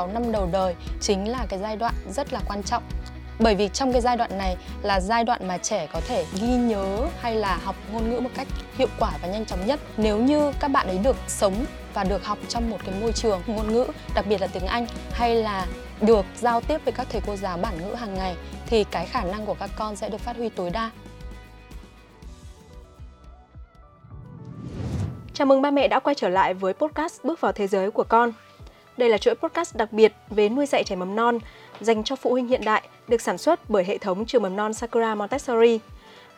6 năm đầu đời chính là cái giai đoạn rất là quan trọng bởi vì trong cái giai đoạn này là giai đoạn mà trẻ có thể ghi nhớ hay là học ngôn ngữ một cách hiệu quả và nhanh chóng nhất nếu như các bạn ấy được sống và được học trong một cái môi trường ngôn ngữ, đặc biệt là tiếng Anh, hay là được giao tiếp với các thầy cô giáo bản ngữ hàng ngày, thì cái khả năng của các con sẽ được phát huy tối đa. Chào mừng ba mẹ đã quay trở lại với podcast Bước vào thế giới của con. Đây là chuỗi podcast đặc biệt về nuôi dạy trẻ mầm non dành cho phụ huynh hiện đại được sản xuất bởi hệ thống trường mầm non Sakura Montessori.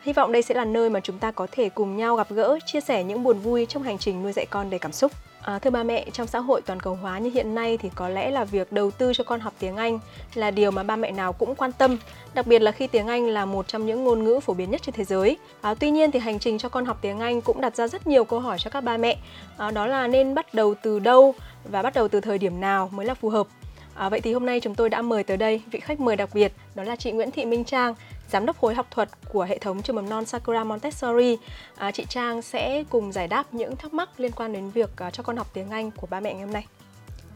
Hy vọng đây sẽ là nơi mà chúng ta có thể cùng nhau gặp gỡ, chia sẻ những buồn vui trong hành trình nuôi dạy con đầy cảm xúc. À, thưa ba mẹ, trong xã hội toàn cầu hóa như hiện nay thì có lẽ là việc đầu tư cho con học tiếng Anh là điều mà ba mẹ nào cũng quan tâm, đặc biệt là khi tiếng Anh là một trong những ngôn ngữ phổ biến nhất trên thế giới. À, tuy nhiên thì hành trình cho con học tiếng Anh cũng đặt ra rất nhiều câu hỏi cho các ba mẹ. À, đó là nên bắt đầu từ đâu và bắt đầu từ thời điểm nào mới là phù hợp. À, vậy thì hôm nay chúng tôi đã mời tới đây vị khách mời đặc biệt đó là chị Nguyễn Thị Minh Trang, giám đốc khối học thuật của hệ thống trường mầm non Sakura Montessori. À, chị Trang sẽ cùng giải đáp những thắc mắc liên quan đến việc uh, cho con học tiếng Anh của ba mẹ ngày hôm nay.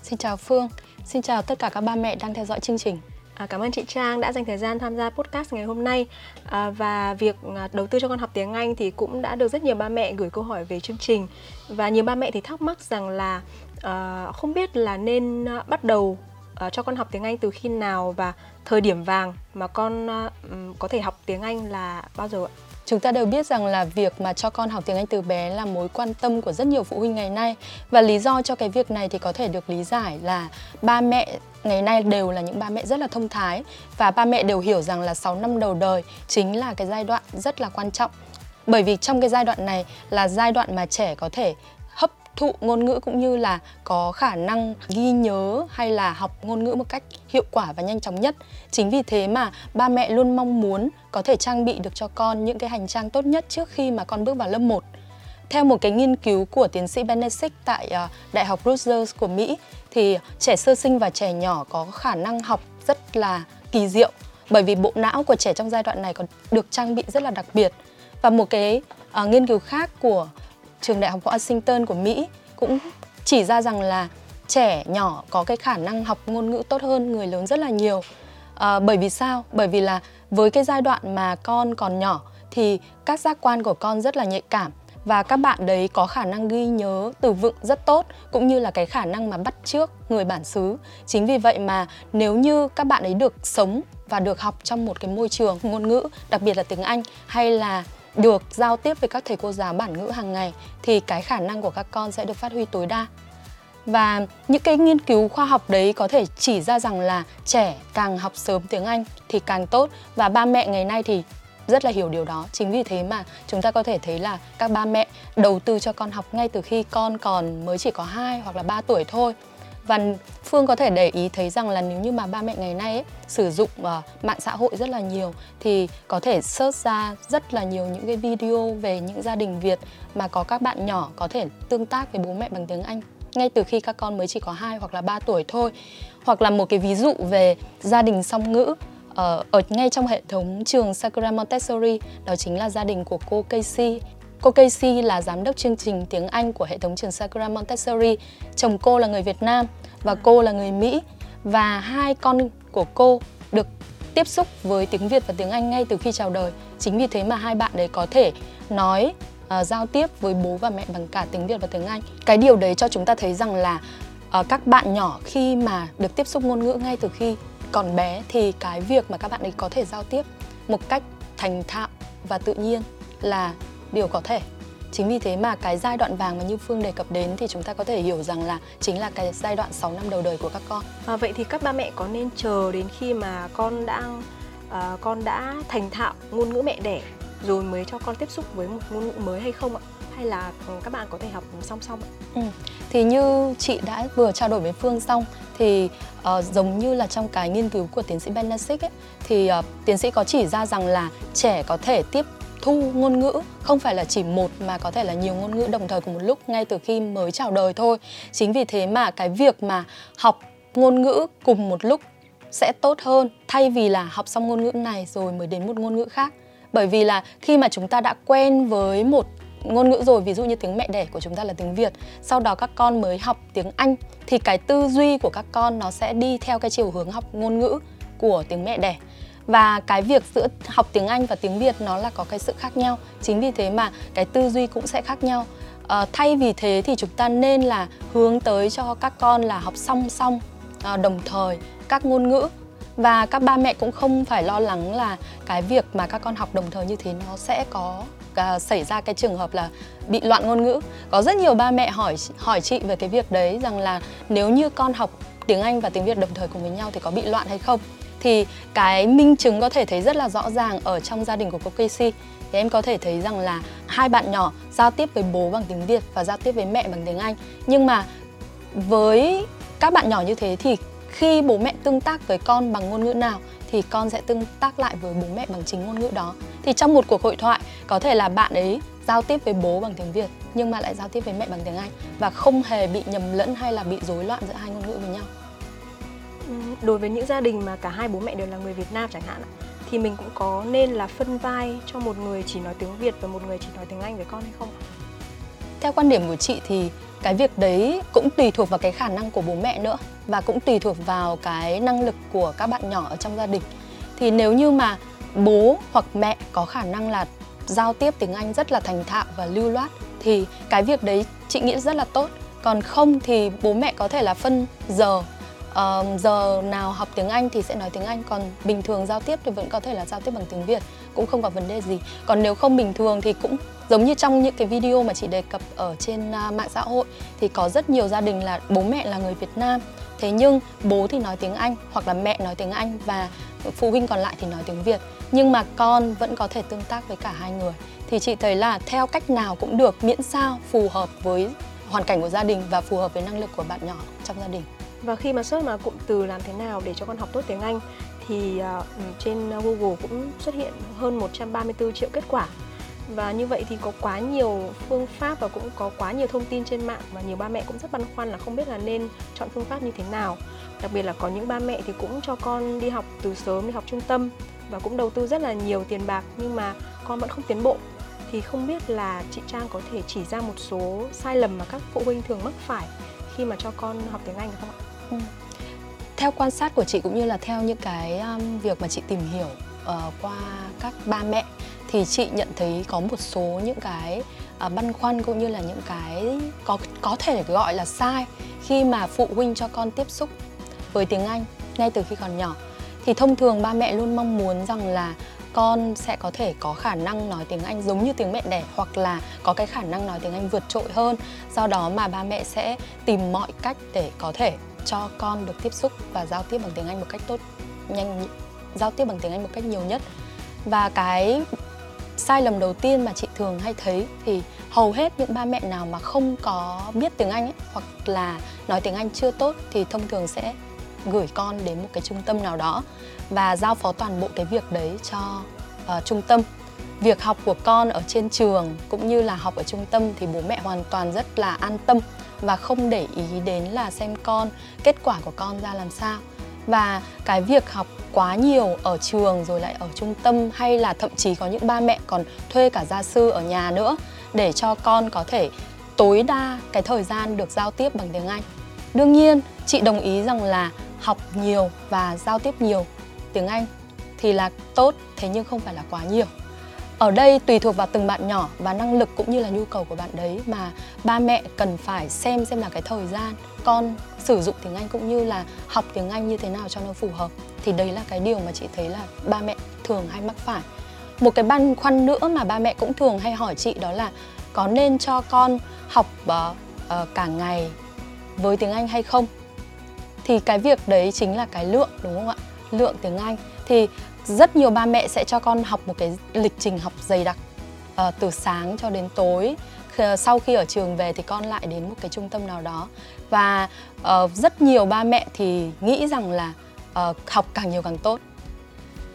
Xin chào Phương, xin chào tất cả các ba mẹ đang theo dõi chương trình. À, cảm ơn chị Trang đã dành thời gian tham gia podcast ngày hôm nay à, và việc à, đầu tư cho con học tiếng Anh thì cũng đã được rất nhiều ba mẹ gửi câu hỏi về chương trình và nhiều ba mẹ thì thắc mắc rằng là uh, không biết là nên ờ, bắt đầu uh, cho con học tiếng Anh từ khi nào và thời điểm vàng mà con uh, có thể học tiếng Anh là bao giờ ạ? Chúng ta đều biết rằng là việc mà cho con học tiếng Anh từ bé là mối quan tâm của rất nhiều phụ huynh ngày nay và lý do cho cái việc này thì có thể được lý giải là ba mẹ ngày nay đều là những ba mẹ rất là thông thái và ba mẹ đều hiểu rằng là 6 năm đầu đời chính là cái giai đoạn rất là quan trọng. Bởi vì trong cái giai đoạn này là giai đoạn mà trẻ có thể thụ ngôn ngữ cũng như là có khả năng ghi nhớ hay là học ngôn ngữ một cách hiệu quả và nhanh chóng nhất. Chính vì thế mà ba mẹ luôn mong muốn có thể trang bị được cho con những cái hành trang tốt nhất trước khi mà con bước vào lớp 1. Theo một cái nghiên cứu của tiến sĩ Benesic tại ờ, Đại học Rutgers của Mỹ thì trẻ sơ sinh và trẻ nhỏ có khả năng học rất là kỳ diệu bởi vì bộ não của trẻ trong giai đoạn này còn được trang bị rất là đặc biệt. Và một cái uh, nghiên cứu khác của trường đại học Washington của Mỹ cũng chỉ ra rằng là trẻ nhỏ có cái khả năng học ngôn ngữ tốt hơn người lớn rất là nhiều. À, bởi vì sao? Bởi vì là với cái giai đoạn mà con còn nhỏ thì các giác quan của con rất là nhạy cảm và các bạn đấy có khả năng ghi nhớ từ vựng rất tốt cũng như là cái khả năng mà bắt chước người bản xứ. Chính vì vậy mà nếu như các bạn ấy được sống và được học trong một cái môi trường ngôn ngữ, đặc biệt là tiếng Anh hay là được giao tiếp với các thầy cô giáo bản ngữ hàng ngày thì cái khả năng của các con sẽ được phát huy tối đa. Và những cái nghiên cứu khoa học đấy có thể chỉ ra rằng là trẻ càng học sớm tiếng Anh thì càng tốt. Và ba mẹ ngày nay thì rất là hiểu điều đó. Chính vì thế mà chúng ta có thể thấy là các ba mẹ đầu tư cho con học ngay từ khi con còn mới chỉ có 2 hoặc là 3 tuổi thôi và phương có thể để ý thấy rằng là nếu như mà ba mẹ ngày nay ấy, sử dụng uh, mạng xã hội rất là nhiều thì có thể search ra rất là nhiều những cái video về những gia đình việt mà có các bạn nhỏ có thể tương tác với bố mẹ bằng tiếng anh. Ngay từ khi các con mới chỉ có 2 hoặc là 3 tuổi thôi. Hoặc là một cái ví dụ về gia đình song ngữ ở, ở ngay trong hệ thống trường Sakura Montessori đó chính là gia đình của cô Casey. Cô Casey là giám đốc chương trình tiếng Anh của hệ thống trường Sakura Montessori. Chồng cô là người Việt Nam và cô là người Mỹ và hai con của cô được tiếp xúc với tiếng Việt và tiếng Anh ngay từ khi chào đời. Chính vì thế mà hai bạn đấy có thể nói uh, giao tiếp với bố và mẹ bằng cả tiếng Việt và tiếng Anh. Cái điều đấy cho chúng ta thấy rằng là uh, các bạn nhỏ khi mà được tiếp xúc ngôn ngữ ngay từ khi còn bé thì cái việc mà các bạn ấy có thể giao tiếp một cách thành thạo và tự nhiên là điều có thể Chính vì thế mà cái giai đoạn vàng mà như Phương đề cập đến thì chúng ta có thể hiểu rằng là chính là cái giai đoạn 6 năm đầu đời của các con. À, vậy thì các ba mẹ có nên chờ đến khi mà con đang uh, con đã thành thạo ngôn ngữ mẹ đẻ rồi mới cho con tiếp xúc với một ngôn ngữ mới hay không ạ? Hay là các bạn có thể học song song ạ? Ừ. Thì như chị đã vừa trao đổi với Phương xong thì uh, giống như là trong cái nghiên cứu của tiến sĩ Benesic ấy thì uh, tiến sĩ có chỉ ra rằng là trẻ có thể tiếp thu ngôn ngữ, không phải là chỉ một mà có thể là nhiều ngôn ngữ đồng thời cùng một lúc ngay từ khi mới chào đời thôi. Chính vì thế mà cái việc mà học ngôn ngữ cùng một lúc sẽ tốt hơn thay vì là học xong ngôn ngữ này rồi mới đến một ngôn ngữ khác. Bởi vì là khi mà chúng ta đã quen với một ngôn ngữ rồi, ví dụ như tiếng mẹ đẻ của chúng ta là tiếng Việt, sau đó các con mới học tiếng Anh, thì cái tư duy của các con nó sẽ đi theo cái chiều hướng học ngôn ngữ của tiếng mẹ đẻ và cái việc giữa học tiếng Anh và tiếng Việt nó là có cái sự khác nhau. Chính vì thế mà cái tư duy cũng sẽ khác nhau. À, thay vì thế thì chúng ta nên là hướng tới cho các con là học song song à, đồng thời các ngôn ngữ. Và các ba mẹ cũng không phải lo lắng là cái việc mà các con học đồng thời như thế nó sẽ có uh, xảy ra cái trường hợp là bị loạn ngôn ngữ. Có rất nhiều ba mẹ hỏi hỏi chị về cái việc đấy rằng là nếu như con học tiếng Anh và tiếng Việt đồng thời cùng với nhau thì có bị loạn hay không? Thì cái minh chứng có thể thấy rất là rõ ràng ở trong gia đình của cô Casey. Thì em có thể thấy rằng là hai bạn nhỏ giao tiếp với bố bằng tiếng Việt và giao tiếp với mẹ bằng tiếng Anh. Nhưng mà với các bạn nhỏ như thế thì khi bố mẹ tương tác với con bằng ngôn ngữ nào thì con sẽ tương tác lại với bố mẹ bằng chính ngôn ngữ đó. Thì trong một cuộc hội thoại, có thể là bạn ấy giao tiếp với bố bằng tiếng Việt nhưng mà lại giao tiếp với mẹ bằng tiếng Anh và không hề bị nhầm lẫn hay là bị rối loạn giữa hai ngôn ngữ với nhau. Đối với những gia đình mà cả hai bố mẹ đều là người Việt Nam chẳng hạn thì mình cũng có nên là phân vai cho một người chỉ nói tiếng Việt và một người chỉ nói tiếng Anh với con hay không? Theo quan điểm của chị thì cái việc đấy cũng tùy thuộc vào cái khả năng của bố mẹ nữa và cũng tùy thuộc vào cái năng lực của các bạn nhỏ ở trong gia đình thì nếu như mà bố hoặc mẹ có khả năng là giao tiếp tiếng Anh rất là thành thạo và lưu loát thì cái việc đấy chị nghĩ rất là tốt còn không thì bố mẹ có thể là phân giờ uh, giờ nào học tiếng Anh thì sẽ nói tiếng Anh còn bình thường giao tiếp thì vẫn có thể là giao tiếp bằng tiếng Việt cũng không có vấn đề gì. Còn nếu không bình thường thì cũng giống như trong những cái video mà chị đề cập ở trên uh, mạng xã hội thì có rất nhiều gia đình là bố mẹ là người Việt Nam. Thế nhưng bố thì nói tiếng Anh hoặc là mẹ nói tiếng Anh và phụ huynh còn lại thì nói tiếng Việt. Nhưng mà con vẫn có thể tương tác với cả hai người. Thì chị thấy là theo cách nào cũng được miễn sao phù hợp với hoàn cảnh của gia đình và phù hợp với năng lực của bạn nhỏ trong gia đình và khi mà search mà cụm từ làm thế nào để cho con học tốt tiếng Anh thì uh, trên Google cũng xuất hiện hơn 134 triệu kết quả. Và như vậy thì có quá nhiều phương pháp và cũng có quá nhiều thông tin trên mạng và nhiều ba mẹ cũng rất băn khoăn là không biết là nên chọn phương pháp như thế nào. Đặc biệt là có những ba mẹ thì cũng cho con đi học từ sớm đi học trung tâm và cũng đầu tư rất là nhiều tiền bạc nhưng mà con vẫn không tiến bộ. Thì không biết là chị Trang có thể chỉ ra một số sai lầm mà các phụ huynh thường mắc phải khi mà cho con học tiếng Anh được không ạ? Ừ. Theo quan sát của chị cũng như là theo những cái um, việc mà chị tìm hiểu uh, qua các ba mẹ thì chị nhận thấy có một số những cái uh, băn khoăn cũng như là những cái có có thể gọi là sai khi mà phụ huynh cho con tiếp xúc với tiếng Anh ngay từ khi còn nhỏ thì thông thường ba mẹ luôn mong muốn rằng là con sẽ có thể có khả năng nói tiếng Anh giống như tiếng mẹ đẻ hoặc là có cái khả năng nói tiếng Anh vượt trội hơn. Do đó mà ba mẹ sẽ tìm mọi cách để có thể cho con được tiếp xúc và giao tiếp bằng tiếng Anh một cách tốt nhanh giao tiếp bằng tiếng Anh một cách nhiều nhất. Và cái sai lầm đầu tiên mà chị thường hay thấy thì hầu hết những ba mẹ nào mà không có biết tiếng Anh ấy, hoặc là nói tiếng Anh chưa tốt thì thông thường sẽ gửi con đến một cái trung tâm nào đó và giao phó toàn bộ cái việc đấy cho uh, trung tâm việc học của con ở trên trường cũng như là học ở trung tâm thì bố mẹ hoàn toàn rất là an tâm và không để ý đến là xem con kết quả của con ra làm sao và cái việc học quá nhiều ở trường rồi lại ở trung tâm hay là thậm chí có những ba mẹ còn thuê cả gia sư ở nhà nữa để cho con có thể tối đa cái thời gian được giao tiếp bằng tiếng Anh. Đương nhiên, chị đồng ý rằng là học nhiều và giao tiếp nhiều tiếng Anh thì là tốt, thế nhưng không phải là quá nhiều. Ở đây tùy thuộc vào từng bạn nhỏ và năng lực cũng như là nhu cầu của bạn đấy mà ba mẹ cần phải xem xem là cái thời gian con sử dụng tiếng Anh cũng như là học tiếng Anh như thế nào cho nó phù hợp. Thì đấy là cái điều mà chị thấy là ba mẹ thường hay mắc phải. Một cái băn khoăn nữa mà ba mẹ cũng thường hay hỏi chị đó là có nên cho con học uh, uh, cả ngày với tiếng Anh hay không? Thì cái việc đấy chính là cái lượng đúng không ạ? Lượng tiếng Anh. Thì rất nhiều ba mẹ sẽ cho con học một cái lịch trình học dày đặc uh, từ sáng cho đến tối. Ờ, sau khi ở trường về thì con lại đến một cái trung tâm nào đó. Và uh, rất nhiều ba mẹ thì nghĩ rằng là uh, học càng nhiều càng tốt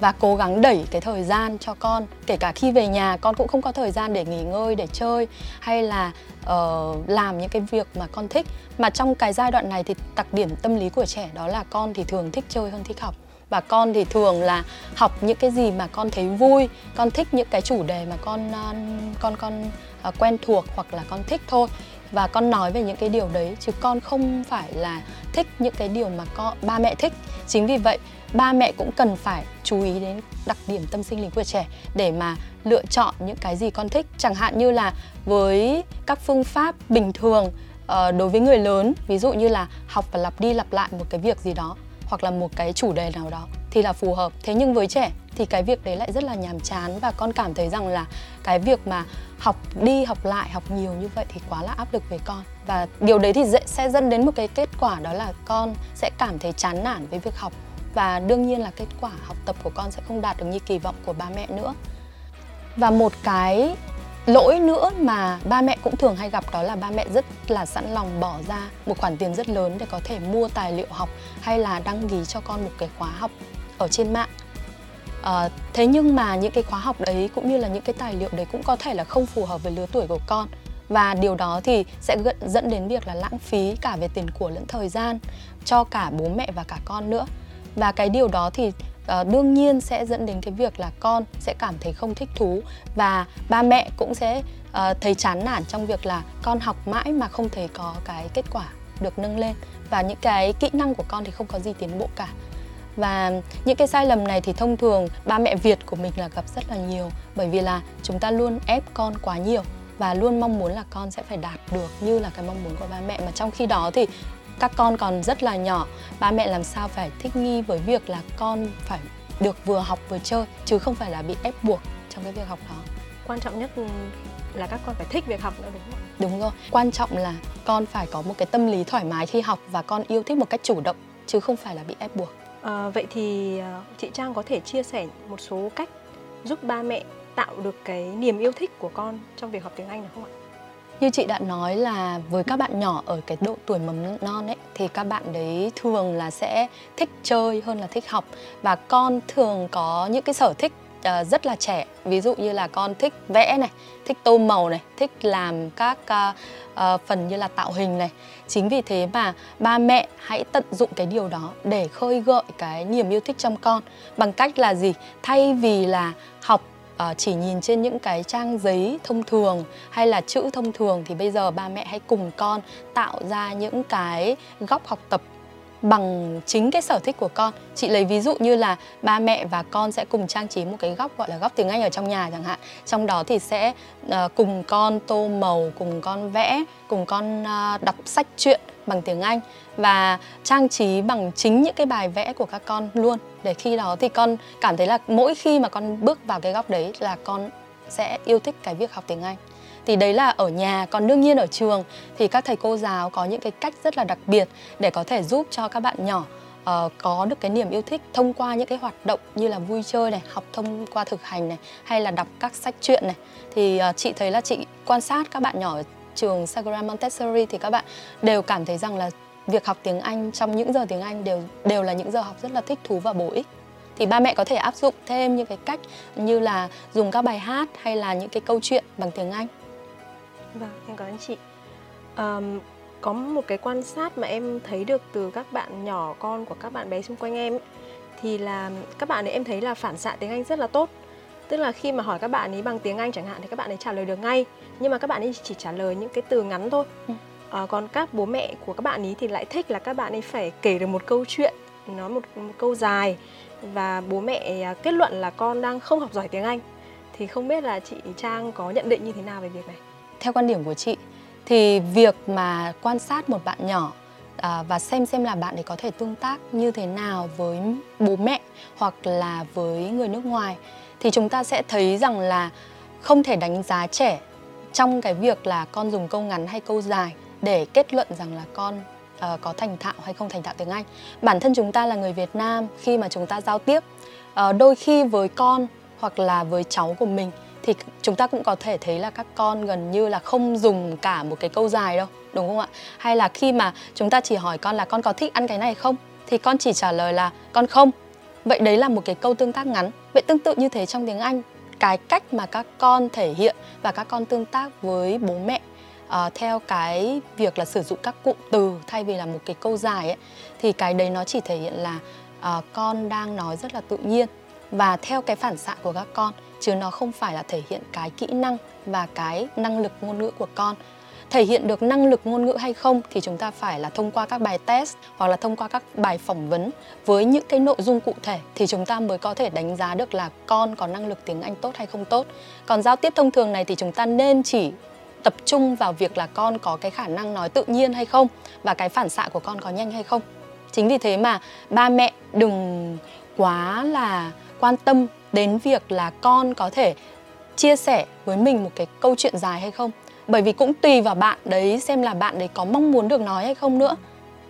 và cố gắng đẩy cái thời gian cho con. Kể cả khi về nhà con cũng không có thời gian để nghỉ ngơi để chơi hay là uh, làm những cái việc mà con thích. Mà trong cái giai đoạn này thì đặc điểm tâm lý của trẻ đó là con thì thường thích chơi hơn thích học. Và con thì thường là học những cái gì mà con thấy vui con thích những cái chủ đề mà con ờ, con con uh, quen thuộc hoặc là con thích thôi. Và con nói về những cái điều đấy chứ con không phải là thích những cái điều mà con ba mẹ thích. Chính vì vậy ba mẹ cũng cần phải chú ý đến đặc điểm tâm sinh lý của trẻ để mà lựa chọn những cái gì con thích. Chẳng hạn như là với các phương pháp bình thường uh, đối với người lớn ví dụ như là học và lặp đi lặp lại một cái việc gì đó hoặc là một cái chủ đề nào đó thì là phù hợp. Thế nhưng với trẻ thì cái việc đấy lại rất là nhàm chán và con cảm thấy rằng là cái việc mà học đi học lại học nhiều như vậy thì quá là áp lực với con. Và điều đấy thì sẽ dẫn đến một cái kết quả đó là con sẽ cảm thấy chán nản với việc học và đương nhiên là kết quả học tập của con sẽ không đạt được như kỳ vọng của ba mẹ nữa. Và một cái lỗi nữa mà ba mẹ cũng thường hay gặp đó là ba mẹ rất là sẵn lòng bỏ ra một khoản tiền rất lớn để có thể mua tài liệu học hay là đăng ký cho con một cái khóa học ở trên mạng. À, thế nhưng mà những cái khóa học đấy cũng như là những cái tài liệu đấy cũng có thể là không phù hợp với lứa tuổi của con. Và điều đó thì sẽ dẫn đến việc là lãng phí cả về tiền của lẫn thời gian cho cả bố mẹ và cả con nữa và cái điều đó thì uh, đương nhiên sẽ dẫn đến cái việc là con sẽ cảm thấy không thích thú và ba mẹ cũng sẽ uh, thấy chán nản trong việc là con học mãi mà không thể có cái kết quả được nâng lên. Và những cái kỹ năng của con thì không có gì tiến bộ cả. Và những cái sai lầm này thì thông thường ba mẹ Việt của mình là gặp rất là nhiều bởi vì là chúng ta luôn ép con quá nhiều và luôn mong muốn là con sẽ phải đạt được như là cái mong muốn của ba mẹ. Mà trong khi đó thì các con còn rất là nhỏ. Ba mẹ làm sao phải thích nghi với việc là con phải được vừa học vừa chơi chứ không phải là bị ép buộc trong cái việc học đó. Quan trọng nhất là các con phải thích việc học nữa đúng không đúng rồi. Quan trọng là con phải có một cái tâm lý thoải mái khi học và con yêu thích một cách chủ động chứ không phải là bị ép buộc. À, vậy thì ờ, chị trang có thể chia sẻ một số cách giúp ba mẹ tạo được cái niềm yêu thích của con trong việc học tiếng anh được không ạ như chị đã nói là với các bạn nhỏ ở cái độ tuổi mầm non ấy thì các bạn đấy thường là sẽ thích chơi hơn là thích học. Và con thường có những cái sở thích uh, rất là trẻ. Ví dụ như là con thích vẽ này thích tô màu này thích làm các uh, uh, phần như là tạo hình này. Chính vì thế mà ba mẹ hãy tận dụng cái điều đó để khơi gợi cái niềm yêu thích trong con. Bằng cách là gì? Thay vì là học uh, chỉ nhìn trên những cái trang giấy thông thường hay là chữ thông thường thì bây giờ ba mẹ hãy cùng con tạo ra những cái góc học tập bằng chính cái sở thích của con. Chị lấy ví dụ như là ba mẹ và con sẽ cùng trang trí một cái góc gọi là góc tiếng anh ở trong nhà chẳng hạn. Trong đó thì sẽ uh, cùng con tô màu cùng con vẽ cùng con uh, đọc sách truyện bằng tiếng anh và trang trí bằng chính những cái bài vẽ của các con luôn. Để khi đó thì con cảm thấy là mỗi khi mà con bước vào cái góc đấy là con sẽ yêu thích cái việc học tiếng anh thì đấy là ở nhà còn đương nhiên ở trường. Thì các thầy cô giáo có những cái cách rất là đặc biệt để có thể giúp cho các bạn nhỏ uh, có được cái niềm yêu thích thông qua những cái hoạt động như là vui chơi này học thông qua thực hành này hay là đọc các sách truyện này. Thì uh, chị thấy là chị quan sát các bạn nhỏ ở trường Sagram Montessori thì các bạn đều cảm thấy rằng là việc học tiếng Anh trong những giờ tiếng Anh đều đều là những giờ học rất là thích thú và bổ ích. Thì ba mẹ có thể áp dụng thêm những cái cách như là dùng các bài hát hay là những cái câu chuyện bằng tiếng Anh. Vâng, em cảm ơn chị. Um, có một cái quan sát mà em thấy được từ các bạn nhỏ con của các bạn bé xung quanh em ấy, thì là các bạn ấy em thấy là phản xạ tiếng Anh rất là tốt. Tức là khi mà hỏi các bạn ấy bằng tiếng Anh chẳng hạn thì các bạn ấy trả lời được ngay, nhưng mà các bạn ấy chỉ trả lời những cái từ ngắn thôi. Ừ. À, còn các bố mẹ của các bạn ấy thì lại thích là các bạn ấy phải kể được một câu chuyện, nói một, một câu dài và bố mẹ à, kết luận là con đang không học giỏi tiếng Anh. Thì không biết là chị Trang có nhận định như thế nào về việc này? Theo quan điểm của chị thì việc mà quan sát một bạn nhỏ à, và xem xem là bạn ấy có thể tương tác như thế nào với bố mẹ hoặc là với người nước ngoài thì chúng ta sẽ thấy rằng là không thể đánh giá trẻ trong cái việc là con dùng câu ngắn hay câu dài để kết luận rằng là con uh, có thành thạo hay không thành thạo tiếng Anh. Bản thân chúng ta là người Việt Nam khi mà chúng ta giao tiếp uh, đôi khi với con hoặc là với cháu của mình thì chúng ta cũng có thể thấy là các con gần như là không dùng cả một cái câu dài đâu đúng không ạ? Hay là khi mà chúng ta chỉ hỏi con là con có thích ăn cái này không? Thì con chỉ trả lời là con không. Vậy đấy là một cái câu tương tác ngắn. Vậy tương tự như thế trong tiếng anh cái cách mà các con thể hiện và các con tương tác với bố mẹ uh, theo cái việc là sử dụng các cụm từ thay vì là một cái câu dài ấy thì cái đấy nó chỉ thể hiện là uh, con đang nói rất là tự nhiên. Và theo cái phản xạ của các con chứ nó không phải là thể hiện cái kỹ năng và cái năng lực ngôn ngữ của con thể hiện được năng lực ngôn ngữ hay không thì chúng ta phải là thông qua các bài test hoặc là thông qua các bài phỏng vấn với những cái nội dung cụ thể thì chúng ta mới có thể đánh giá được là con có năng lực tiếng Anh tốt hay không tốt. Còn giao tiếp thông thường này thì chúng ta nên chỉ tập trung vào việc là con có cái khả năng nói tự nhiên hay không và cái phản xạ của con có nhanh hay không. Chính vì thế mà ba mẹ đừng quá là quan tâm đến việc là con có thể chia sẻ với mình một cái câu chuyện dài hay không? Bởi vì cũng tùy vào bạn đấy xem là bạn đấy có mong muốn được nói hay không nữa.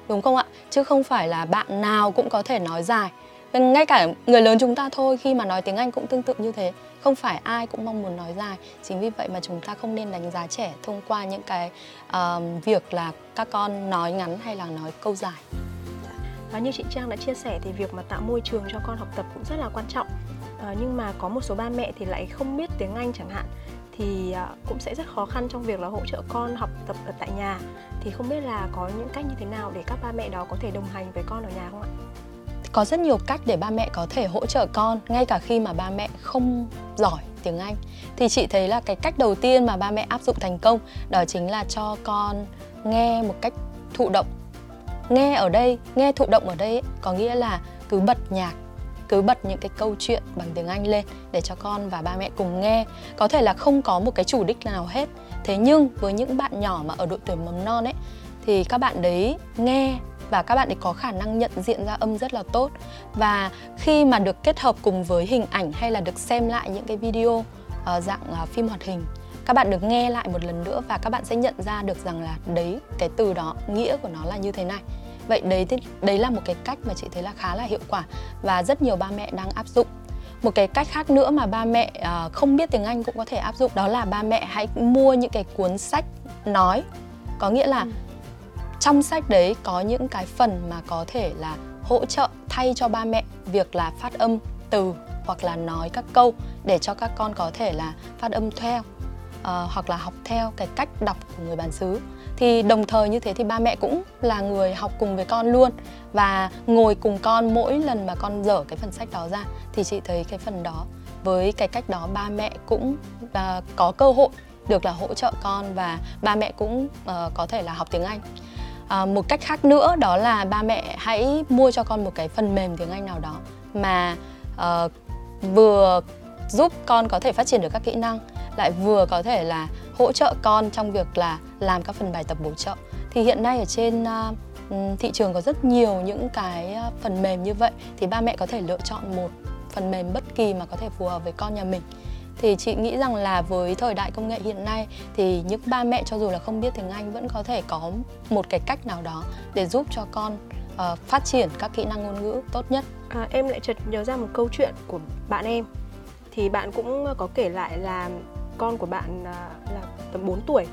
Đúng không ạ? Chứ không phải là bạn nào cũng có thể nói dài. Ngay cả người lớn chúng ta thôi khi mà nói tiếng anh cũng tương tự như thế. Không phải ai cũng mong muốn nói dài. Chính vì vậy mà chúng ta không nên đánh giá trẻ thông qua những cái uh, việc là các con nói ngắn hay là nói câu dài. Và như chị Trang đã chia sẻ thì việc mà tạo môi trường cho con học tập cũng rất là quan trọng à, nhưng mà có một số ba mẹ thì lại không biết tiếng Anh chẳng hạn thì à, cũng sẽ rất khó khăn trong việc là hỗ trợ con học tập ở tại nhà. Thì không biết là có những cách như thế nào để các ba mẹ đó có thể đồng hành với con ở nhà không ạ? Có rất nhiều cách để ba mẹ có thể hỗ trợ con ngay cả khi mà ba mẹ không giỏi tiếng Anh. Thì chị thấy là cái cách đầu tiên mà ba mẹ áp dụng thành công đó chính là cho con nghe một cách thụ động. Nghe ở đây nghe thụ động ở đây ấy, có nghĩa là cứ bật nhạc cứ bật những cái câu chuyện bằng tiếng Anh lên để cho con và ba mẹ cùng nghe. Có thể là không có một cái chủ đích nào hết. Thế nhưng với những bạn nhỏ mà ở độ tuổi mầm non ấy thì các bạn đấy nghe và các bạn ấy có khả năng nhận diện ra âm rất là tốt và khi mà được kết hợp cùng với hình ảnh hay là được xem lại những cái video uh, dạng uh, phim hoạt hình các bạn được nghe lại một lần nữa và các bạn sẽ nhận ra được rằng là đấy cái từ đó nghĩa của nó là như thế này vậy đấy đấy là một cái cách mà chị thấy là khá là hiệu quả và rất nhiều ba mẹ đang áp dụng. Một cái cách khác nữa mà ba mẹ uh, không biết tiếng Anh cũng có thể áp dụng đó là ba mẹ hãy mua những cái cuốn sách nói. Có nghĩa là ừ. trong sách đấy có những cái phần mà có thể là hỗ trợ thay cho ba mẹ việc là phát âm từ hoặc là nói các câu để cho các con có thể là phát âm theo uh, hoặc là học theo cái cách đọc của người bản xứ thì đồng thời như thế thì ba mẹ cũng là người học cùng với con luôn và ngồi cùng con mỗi lần mà con dở cái phần sách đó ra thì chị thấy cái phần đó với cái cách đó ba mẹ cũng uh, có cơ hội được là hỗ trợ con và ba mẹ cũng uh, có thể là học tiếng Anh. Uh, một cách khác nữa đó là ba mẹ hãy mua cho con một cái phần mềm tiếng Anh nào đó mà uh, vừa giúp con có thể phát triển được các kỹ năng lại vừa có thể là hỗ trợ con trong việc là làm các phần bài tập bổ trợ. Thì hiện nay ở trên uh, thị trường có rất nhiều những cái ờ, phần mềm như vậy thì ba mẹ có thể lựa chọn một phần mềm bất kỳ mà có thể phù hợp với con nhà mình. Thì chị nghĩ rằng là với thời đại công nghệ hiện nay thì những ba mẹ cho dù là không biết tiếng Anh vẫn có thể có một cái cách nào đó để giúp cho con uh, phát triển các kỹ năng ngôn ngữ tốt nhất. À, em lại chợt nhớ ra một câu chuyện của bạn em. Thì bạn cũng có kể lại là con của bạn à, là tầm 4 tuổi,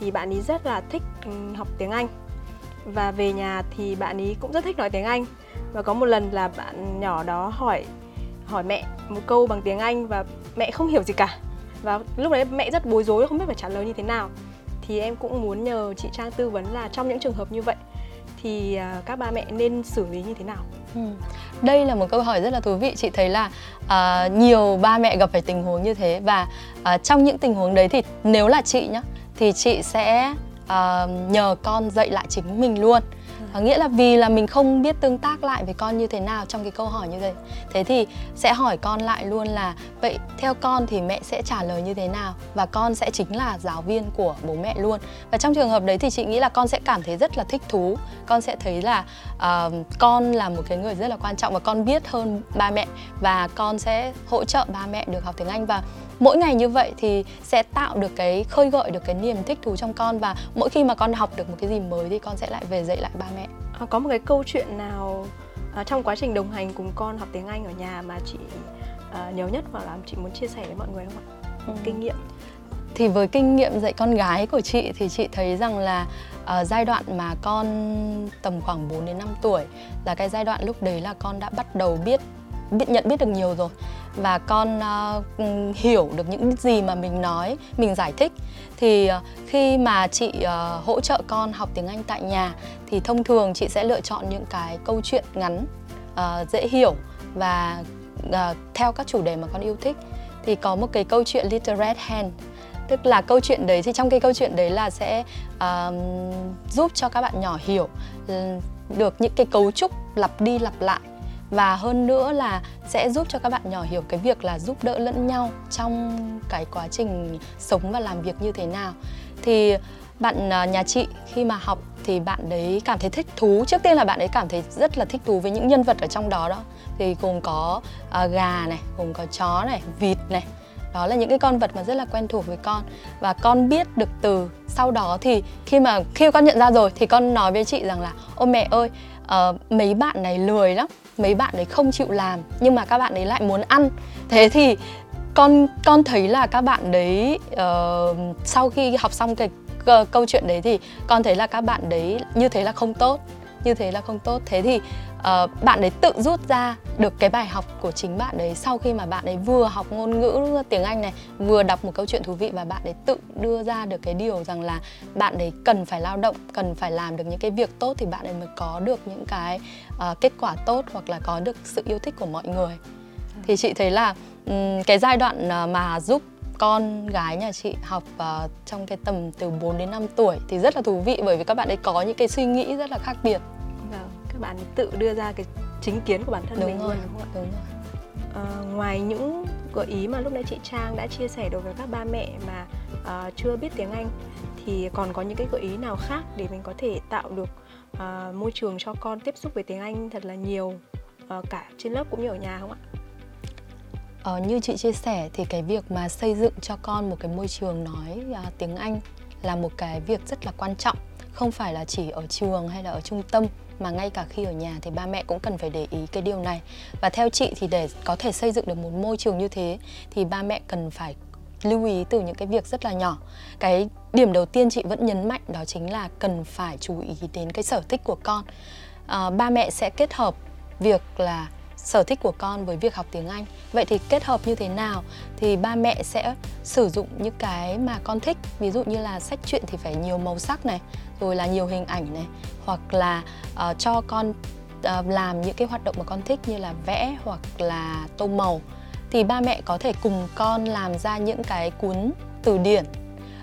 thì bạn ấy rất là thích ừ, học tiếng Anh. Và về nhà thì bạn ấy cũng rất thích nói tiếng Anh. Và có một lần là bạn nhỏ đó hỏi hỏi mẹ một câu bằng tiếng Anh và mẹ không hiểu gì cả. Và lúc đấy mẹ rất bối rối, không biết phải trả lời như thế nào. Thì em cũng muốn nhờ chị Trang tư vấn là trong những trường hợp như vậy thì à, các ba mẹ nên xử lý như thế nào? Ừ. Đây là một câu hỏi rất là thú vị. Chị thấy là uh, nhiều ba mẹ gặp phải tình huống như thế và uh, trong những tình huống đấy thì nếu là chị nhá thì chị sẽ uh, nhờ con dạy lại chính mình luôn à, nghĩa là vì là mình không biết tương tác lại với con như thế nào trong cái câu hỏi như thế thế thì sẽ hỏi con lại luôn là vậy theo con thì mẹ sẽ trả lời như thế nào? Và con sẽ chính là giáo viên của bố mẹ luôn. Và trong trường hợp đấy thì chị nghĩ là con sẽ cảm thấy rất là thích thú. Con sẽ thấy là uh, con là một cái người rất là quan trọng và con biết hơn ba mẹ. Và con sẽ hỗ trợ ba mẹ được học tiếng anh. Và mỗi ngày như vậy thì sẽ tạo được cái khơi gợi được cái niềm thích thú trong con và mỗi khi mà con học được một cái gì mới thì con sẽ lại về dạy lại ba mẹ. À, có một cái câu chuyện nào à, trong quá trình đồng hành cùng con học tiếng Anh ở nhà mà chị à, nhớ nhất hoặc là chị muốn chia sẻ với mọi người không ạ? Ừ. kinh nghiệm. Thì với kinh nghiệm dạy con gái của chị thì chị thấy rằng là uh, giai đoạn mà con tầm khoảng 4 đến 5 tuổi là cái giai đoạn lúc đấy là con đã bắt đầu biết biết nhận biết được nhiều rồi. Và con uh, hiểu được những gì mà mình nói mình giải thích. Thì uh, khi mà chị uh, hỗ trợ con học tiếng anh tại nhà thì thông thường chị sẽ lựa chọn những cái câu chuyện ngắn uh, dễ hiểu và uh, theo các chủ đề mà con yêu thích. Thì có một cái câu chuyện Little Red Hen tức là câu chuyện đấy thì trong cái câu chuyện đấy là sẽ uh, giúp cho các bạn nhỏ hiểu ừ, được những cái cấu trúc lặp đi lặp lại và hơn nữa là sẽ giúp cho các bạn nhỏ hiểu cái việc là giúp đỡ lẫn nhau trong cái quá trình sống và làm việc như thế nào. Thì bạn à, nhà chị khi mà học thì bạn đấy cảm thấy thích thú. Trước tiên là bạn ấy cảm thấy rất là thích thú với những nhân vật ở trong đó đó. Thì gồm có uh, gà này gồm có chó này vịt này. Đó là những cái con vật mà rất là quen thuộc với con. Và con biết được từ sau đó thì khi mà khi con nhận ra rồi thì con nói với chị rằng là ô mẹ ơi uh, mấy bạn này lười lắm mấy bạn đấy không chịu làm nhưng mà các bạn ấy lại muốn ăn. Thế thì con con thấy là các bạn đấy uh, sau khi học xong cái uh, câu chuyện đấy thì con thấy là các bạn đấy như thế là không tốt như thế là không tốt. Thế thì uh, bạn ấy tự rút ra được cái bài học của chính bạn đấy sau khi mà bạn ấy vừa học ngôn ngữ tiếng Anh này vừa đọc một câu chuyện thú vị và bạn ấy tự đưa ra được cái điều rằng là bạn ấy cần phải lao động cần phải làm được những cái việc tốt thì bạn ấy mới có được những cái uh, kết quả tốt hoặc là có được sự yêu thích của mọi người. Thì chị thấy là um, cái giai đoạn uh, mà giúp con gái nhà chị học uh, trong cái tầm từ 4 đến 5 tuổi thì rất là thú vị bởi vì các bạn ấy có những cái suy nghĩ rất là khác biệt các bạn tự đưa ra cái chính kiến của bản thân đúng mình rồi, đúng không ạ? Đúng rồi. À, ngoài những gợi ý mà lúc nãy chị Trang đã chia sẻ đối với các ba mẹ mà uh, chưa biết tiếng Anh thì còn có những cái gợi ý nào khác để mình có thể tạo được uh, môi trường cho con tiếp xúc với tiếng Anh thật là nhiều uh, cả trên lớp cũng như ở nhà không ạ? Ờ, như chị chia sẻ thì cái việc mà xây dựng cho con một cái môi trường nói uh, tiếng Anh là một cái việc rất là quan trọng không phải là chỉ ở trường hay là ở trung tâm mà ngay cả khi ở nhà thì ba mẹ cũng cần phải để ý cái điều này. Và theo chị thì để có thể xây dựng được một môi trường như thế thì ba mẹ cần phải lưu ý từ những cái việc rất là nhỏ. Cái điểm đầu tiên chị vẫn nhấn mạnh đó chính là cần phải chú ý đến cái sở thích của con. À, ba mẹ sẽ kết hợp việc là sở thích của con với việc học tiếng Anh. Vậy thì kết hợp như thế nào thì ba mẹ sẽ sử dụng những cái mà con thích, ví dụ như là sách truyện thì phải nhiều màu sắc này, rồi là nhiều hình ảnh này, hoặc là uh, cho con uh, làm những cái hoạt động mà con thích như là vẽ hoặc là tô màu thì ba mẹ có thể cùng con làm ra những cái cuốn từ điển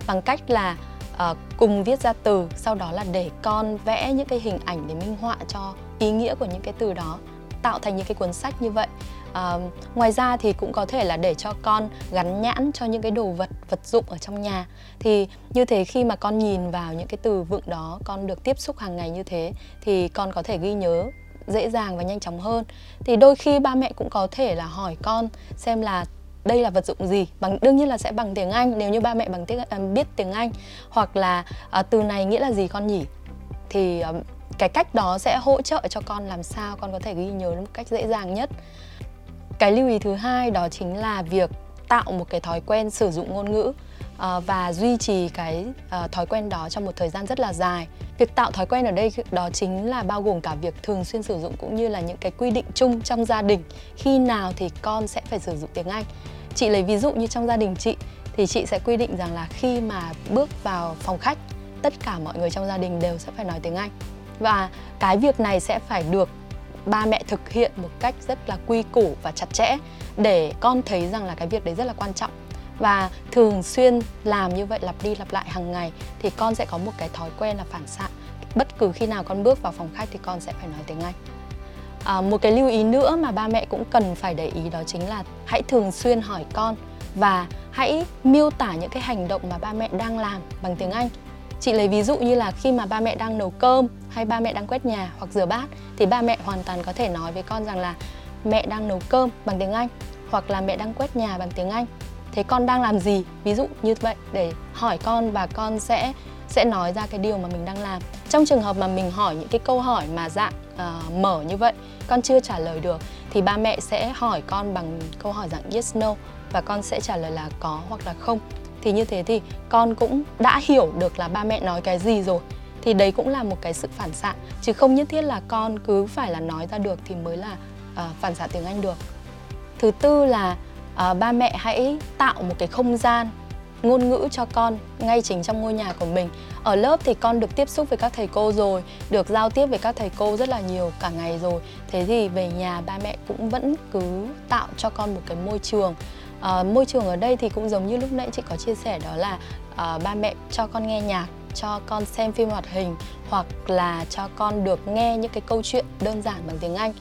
bằng cách là uh, cùng viết ra từ sau đó là để con vẽ những cái hình ảnh để minh họa cho ý nghĩa của những cái từ đó tạo thành những cái cuốn sách như vậy à, ngoài ra thì cũng có thể là để cho con gắn nhãn cho những cái đồ vật vật dụng ở trong nhà. Thì như thế khi mà con nhìn vào những cái từ vựng đó con được tiếp xúc hàng ngày như thế thì con có thể ghi nhớ dễ dàng và nhanh chóng hơn. Thì đôi khi ba mẹ cũng có thể là hỏi con xem là đây là vật dụng gì? Bằng đương nhiên là sẽ bằng tiếng Anh nếu như ba mẹ bằng tiếng ờ, biết tiếng Anh. Hoặc là à, từ này nghĩa là gì con nhỉ? Thì à, cái cách đó sẽ hỗ trợ cho con làm sao con có thể ghi nhớ một cách dễ dàng nhất cái lưu ý thứ hai đó chính là việc tạo một cái thói quen sử dụng ngôn ngữ uh, và duy trì cái uh, thói quen đó trong một thời gian rất là dài. Việc tạo thói quen ở đây đó chính là bao gồm cả việc thường xuyên sử dụng cũng như là những cái quy định chung trong gia đình. Khi nào thì con sẽ phải sử dụng tiếng anh? Chị lấy ví dụ như trong gia đình chị thì chị sẽ quy định rằng là khi mà bước vào phòng khách tất cả mọi người trong gia đình đều sẽ phải nói tiếng anh. Và cái việc này sẽ phải được ba mẹ thực hiện một cách rất là quy củ và chặt chẽ để con thấy rằng là cái việc đấy rất là quan trọng. Và thường xuyên làm như vậy lặp đi lặp lại hàng ngày thì con sẽ có một cái thói quen là phản xạ. Bất cứ khi nào con bước vào phòng khách thì con sẽ phải nói tiếng anh. À, một cái lưu ý nữa mà ba mẹ cũng cần phải để ý đó chính là hãy thường xuyên hỏi con và hãy miêu tả những cái hành động mà ba mẹ đang làm bằng tiếng anh chị lấy ví dụ như là khi mà ba mẹ đang nấu cơm hay ba mẹ đang quét nhà hoặc rửa bát thì ba mẹ hoàn toàn có thể nói với con rằng là mẹ đang nấu cơm bằng tiếng anh hoặc là mẹ đang quét nhà bằng tiếng anh. Thế con đang làm gì? Ví dụ như vậy để hỏi con và con sẽ sẽ nói ra cái điều mà mình đang làm. Trong trường hợp mà mình hỏi những cái câu hỏi mà dạng uh, mở như vậy con chưa trả lời được thì ba mẹ sẽ hỏi con bằng câu hỏi dạng yes no và con sẽ trả lời là có hoặc là không thì như thế thì con cũng đã hiểu được là ba mẹ nói cái gì rồi. Thì đấy cũng là một cái sự phản xạ. Chứ không nhất thiết là con cứ phải là nói ra được thì mới là uh, phản xạ tiếng anh được. Thứ tư là uh, ba mẹ hãy tạo một cái không gian ngôn ngữ cho con ngay chính trong ngôi nhà của mình. Ở lớp thì con được tiếp xúc với các thầy cô rồi được giao tiếp với các thầy cô rất là nhiều cả ngày rồi. Thế thì về nhà ba mẹ cũng vẫn cứ tạo cho con một cái môi trường à, môi trường ở đây thì cũng giống như lúc nãy chị có chia sẻ đó là à, ba mẹ cho con nghe nhạc cho con xem phim hoạt hình hoặc là cho con được nghe những cái câu chuyện đơn giản bằng tiếng Anh.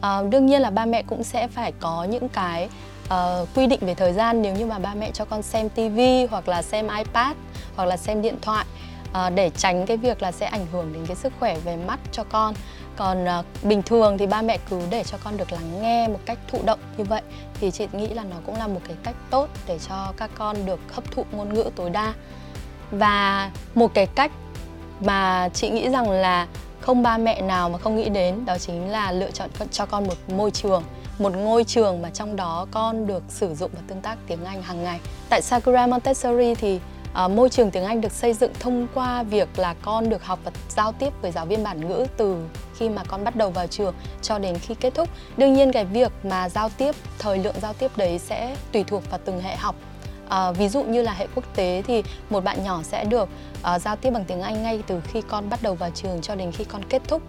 À, đương nhiên là ba mẹ cũng sẽ phải có những cái uh, quy định về thời gian nếu như mà ba mẹ cho con xem TV hoặc là xem iPad hoặc là xem điện thoại uh, để tránh cái việc là sẽ ảnh hưởng đến cái sức khỏe về mắt cho con còn uh, bình thường thì ba mẹ cứ để cho con được lắng nghe một cách thụ động như vậy thì chị nghĩ là nó cũng là một cái cách tốt để cho các con được hấp thụ ngôn ngữ tối đa và một cái cách mà chị nghĩ rằng là không ba mẹ nào mà không nghĩ đến đó chính là lựa chọn cho con một môi trường một ngôi trường mà trong đó con được sử dụng và tương tác tiếng Anh hàng ngày. Tại Sakura Montessori thì Ờ, môi trường tiếng Anh được xây dựng thông qua việc là con được học và giao tiếp với giáo viên bản ngữ từ khi mà con bắt đầu vào trường cho đến khi kết thúc. Đương nhiên cái việc mà giao tiếp, thời lượng giao tiếp đấy sẽ tùy thuộc vào từng hệ học À, ví dụ như là hệ quốc tế thì một bạn nhỏ sẽ được uh, giao tiếp bằng tiếng Anh ngay từ khi con bắt đầu vào trường cho đến khi con kết thúc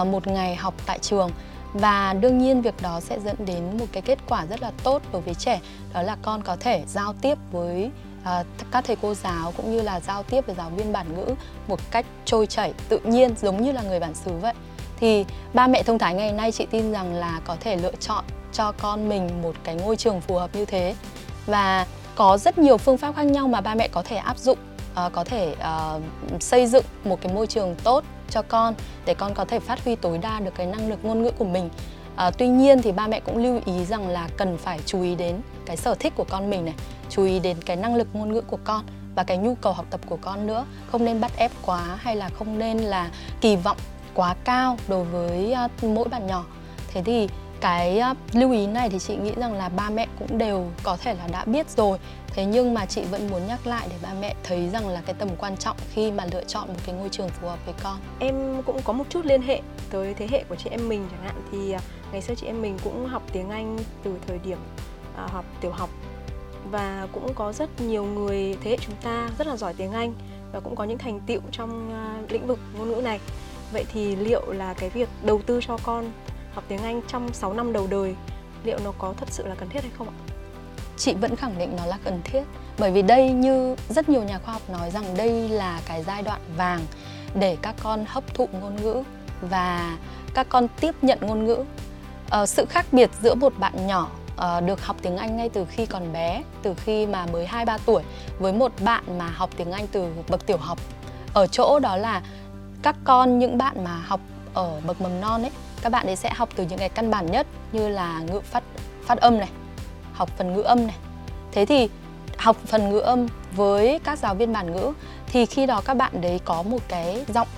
uh, một ngày học tại trường và đương nhiên việc đó sẽ dẫn đến một cái kết quả rất là tốt đối với trẻ đó là con có thể giao tiếp với Ờ, các thầy cô giáo cũng như là giao tiếp với giáo viên bản ngữ một cách trôi chảy, tự nhiên, giống như là người bản xứ vậy. Thì ba mẹ thông thái ngày nay chị tin rằng là có thể lựa chọn cho con mình một cái ngôi trường phù hợp như thế. Và có rất nhiều phương pháp khác nhau mà ba mẹ có thể áp dụng ờ, có thể ờ, xây dựng một cái môi trường tốt cho con để con có thể phát huy tối đa được cái năng lực ngôn ngữ của mình à, tuy nhiên thì ba mẹ cũng lưu ý rằng là cần phải chú ý đến cái sở thích của con mình này chú ý đến cái năng lực ngôn ngữ của con và cái nhu cầu học tập của con nữa. Không nên bắt ép quá hay là không nên là kỳ vọng quá cao đối với ờ, mỗi bạn nhỏ. Thế thì cái ờ, lưu ý này thì chị nghĩ rằng là ba mẹ cũng đều có thể là đã biết rồi. Thế nhưng mà chị vẫn muốn nhắc lại để ba mẹ thấy rằng là cái tầm quan trọng khi mà lựa chọn một cái ngôi trường phù hợp với con. Em cũng có một chút liên hệ tới thế hệ của chị em mình chẳng hạn thì ngày xưa chị em mình cũng học tiếng anh từ thời điểm à, học tiểu học và cũng có rất nhiều người thế hệ chúng ta rất là giỏi tiếng anh và cũng có những thành tựu trong à, lĩnh vực ngôn ngữ này vậy thì liệu là cái việc đầu tư cho con học tiếng Anh trong 6 năm đầu đời liệu nó có thật sự là cần thiết hay không ạ? Chị vẫn khẳng định nó là cần thiết bởi vì đây như rất nhiều nhà khoa học nói rằng đây là cái giai đoạn vàng để các con hấp thụ ngôn ngữ và các con tiếp nhận ngôn ngữ. Uh, sự khác biệt giữa một bạn nhỏ uh, được học tiếng Anh ngay từ khi còn bé, từ khi mà mới 2 3 tuổi với một bạn mà học tiếng Anh từ bậc tiểu học. Ở chỗ đó là các con những bạn mà học ở bậc mầm non ấy các bạn ấy sẽ học từ những cái căn bản nhất như là ngữ phát phát âm này học phần ngữ âm này thế thì học phần ngữ âm với các giáo viên bản ngữ thì khi đó các bạn đấy có một cái giọng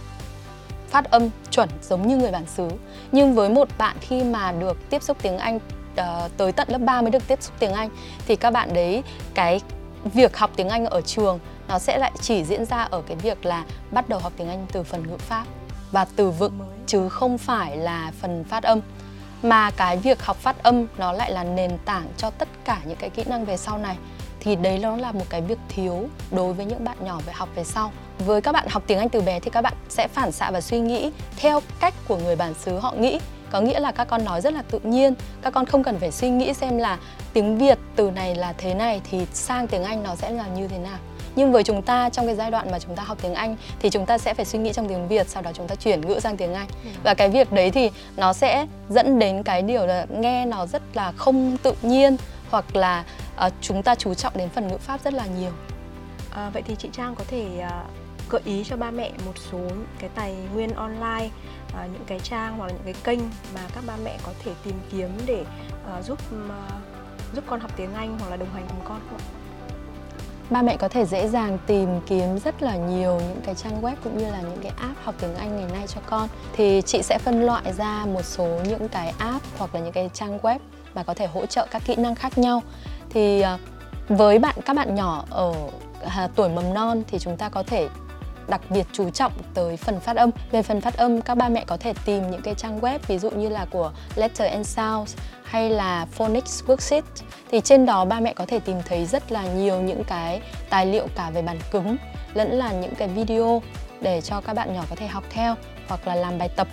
phát âm chuẩn giống như người bản xứ. Nhưng với một bạn khi mà được tiếp xúc tiếng Anh uh, tới tận lớp 3 mới được tiếp xúc tiếng Anh thì các bạn đấy cái việc học tiếng Anh ở trường nó sẽ lại chỉ diễn ra ở cái việc là bắt đầu học tiếng Anh từ phần ngữ pháp và từ vựng chứ không phải là phần phát âm. Mà cái việc học phát âm nó lại là nền tảng cho tất cả những cái kỹ năng về sau này thì đấy nó là một cái việc thiếu đối với những bạn nhỏ về học về sau. Với các bạn học tiếng anh từ bé thì các bạn sẽ phản xạ và suy nghĩ theo cách của người bản xứ họ nghĩ. Có nghĩa là các con nói rất là tự nhiên các con không cần phải suy nghĩ xem là tiếng việt từ này là thế này thì sang tiếng anh nó sẽ là như thế nào. Nhưng với chúng ta trong cái giai đoạn mà chúng ta học tiếng Anh thì chúng ta sẽ phải suy nghĩ trong tiếng Việt sau đó chúng ta chuyển ngữ sang tiếng Anh. Ừ. và cái việc đấy thì nó sẽ dẫn đến cái điều là nghe nó rất là không tự nhiên hoặc là uh, chúng ta chú trọng đến phần ngữ pháp rất là nhiều. À, vậy thì chị Trang có thể uh, gợi ý cho ba mẹ một số cái tài nguyên online uh, những cái trang hoặc là những cái kênh mà các ba mẹ có thể tìm kiếm để uh, giúp uh, giúp con học tiếng Anh hoặc là đồng hành cùng con không ạ? ba mẹ có thể dễ dàng tìm kiếm rất là nhiều những cái trang web cũng như là những cái app học tiếng Anh ngày nay cho con. Thì chị sẽ phân loại ra một số những cái app hoặc là những cái trang web mà có thể hỗ trợ các kỹ năng khác nhau thì à, với bạn các bạn nhỏ ở à, tuổi mầm non thì chúng ta có thể đặc biệt chú trọng tới phần phát âm. Về phần phát âm, các ba mẹ có thể tìm những cái trang web ví dụ như là của Letter and Sounds hay là Phonics Worksheet thì trên đó ba mẹ có thể tìm thấy rất là nhiều những cái tài liệu cả về bản cứng lẫn là những cái video để cho các bạn nhỏ có thể học theo hoặc là làm bài tập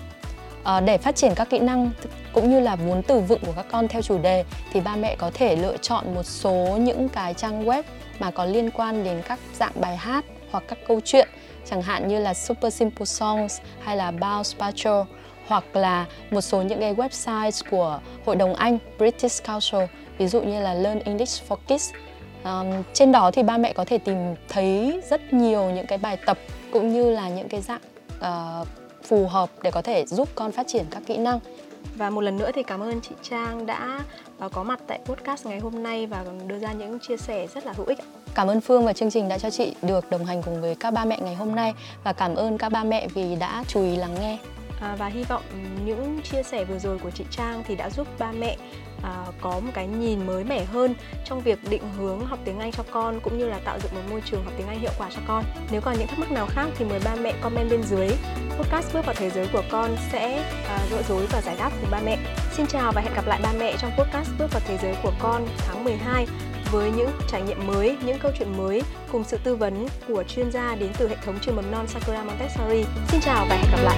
à, để phát triển các kỹ năng cũng như là vốn từ vựng của các con theo chủ đề thì ba mẹ có thể lựa chọn một số những cái trang web mà có liên quan đến các dạng bài hát hoặc các câu chuyện chẳng hạn như là Super Simple Songs hay là Bounce Patrol hoặc là một số những cái website của Hội đồng Anh British Council ví dụ như là Learn English for Kids. Um, trên đó thì ba mẹ có thể tìm thấy rất nhiều những cái bài tập cũng như là những cái dạng uh, phù hợp để có thể giúp con phát triển các kỹ năng và một lần nữa thì cảm ơn chị Trang đã uh, có mặt tại podcast ngày hôm nay và đưa ra những chia sẻ rất là hữu ích. Cảm ơn Phương và chương trình đã cho chị được đồng hành cùng với các ba mẹ ngày hôm nay và cảm ơn các ba mẹ vì đã chú ý lắng nghe. À, và hy vọng những chia sẻ vừa rồi của chị Trang thì đã giúp ba mẹ à, có một cái nhìn mới mẻ hơn trong việc định hướng học tiếng Anh cho con cũng như là tạo dựng một môi trường học tiếng Anh hiệu quả cho con. Nếu còn những thắc mắc nào khác thì mời ba mẹ comment bên dưới. Podcast bước vào thế giới của con sẽ à, gỡ rối và giải đáp cùng ba mẹ. Xin chào và hẹn gặp lại ba mẹ trong podcast bước vào thế giới của con tháng 12 với những trải nghiệm mới, những câu chuyện mới cùng sự tư vấn của chuyên gia đến từ hệ thống trường mầm non Sakura Montessori. Xin chào và hẹn gặp lại.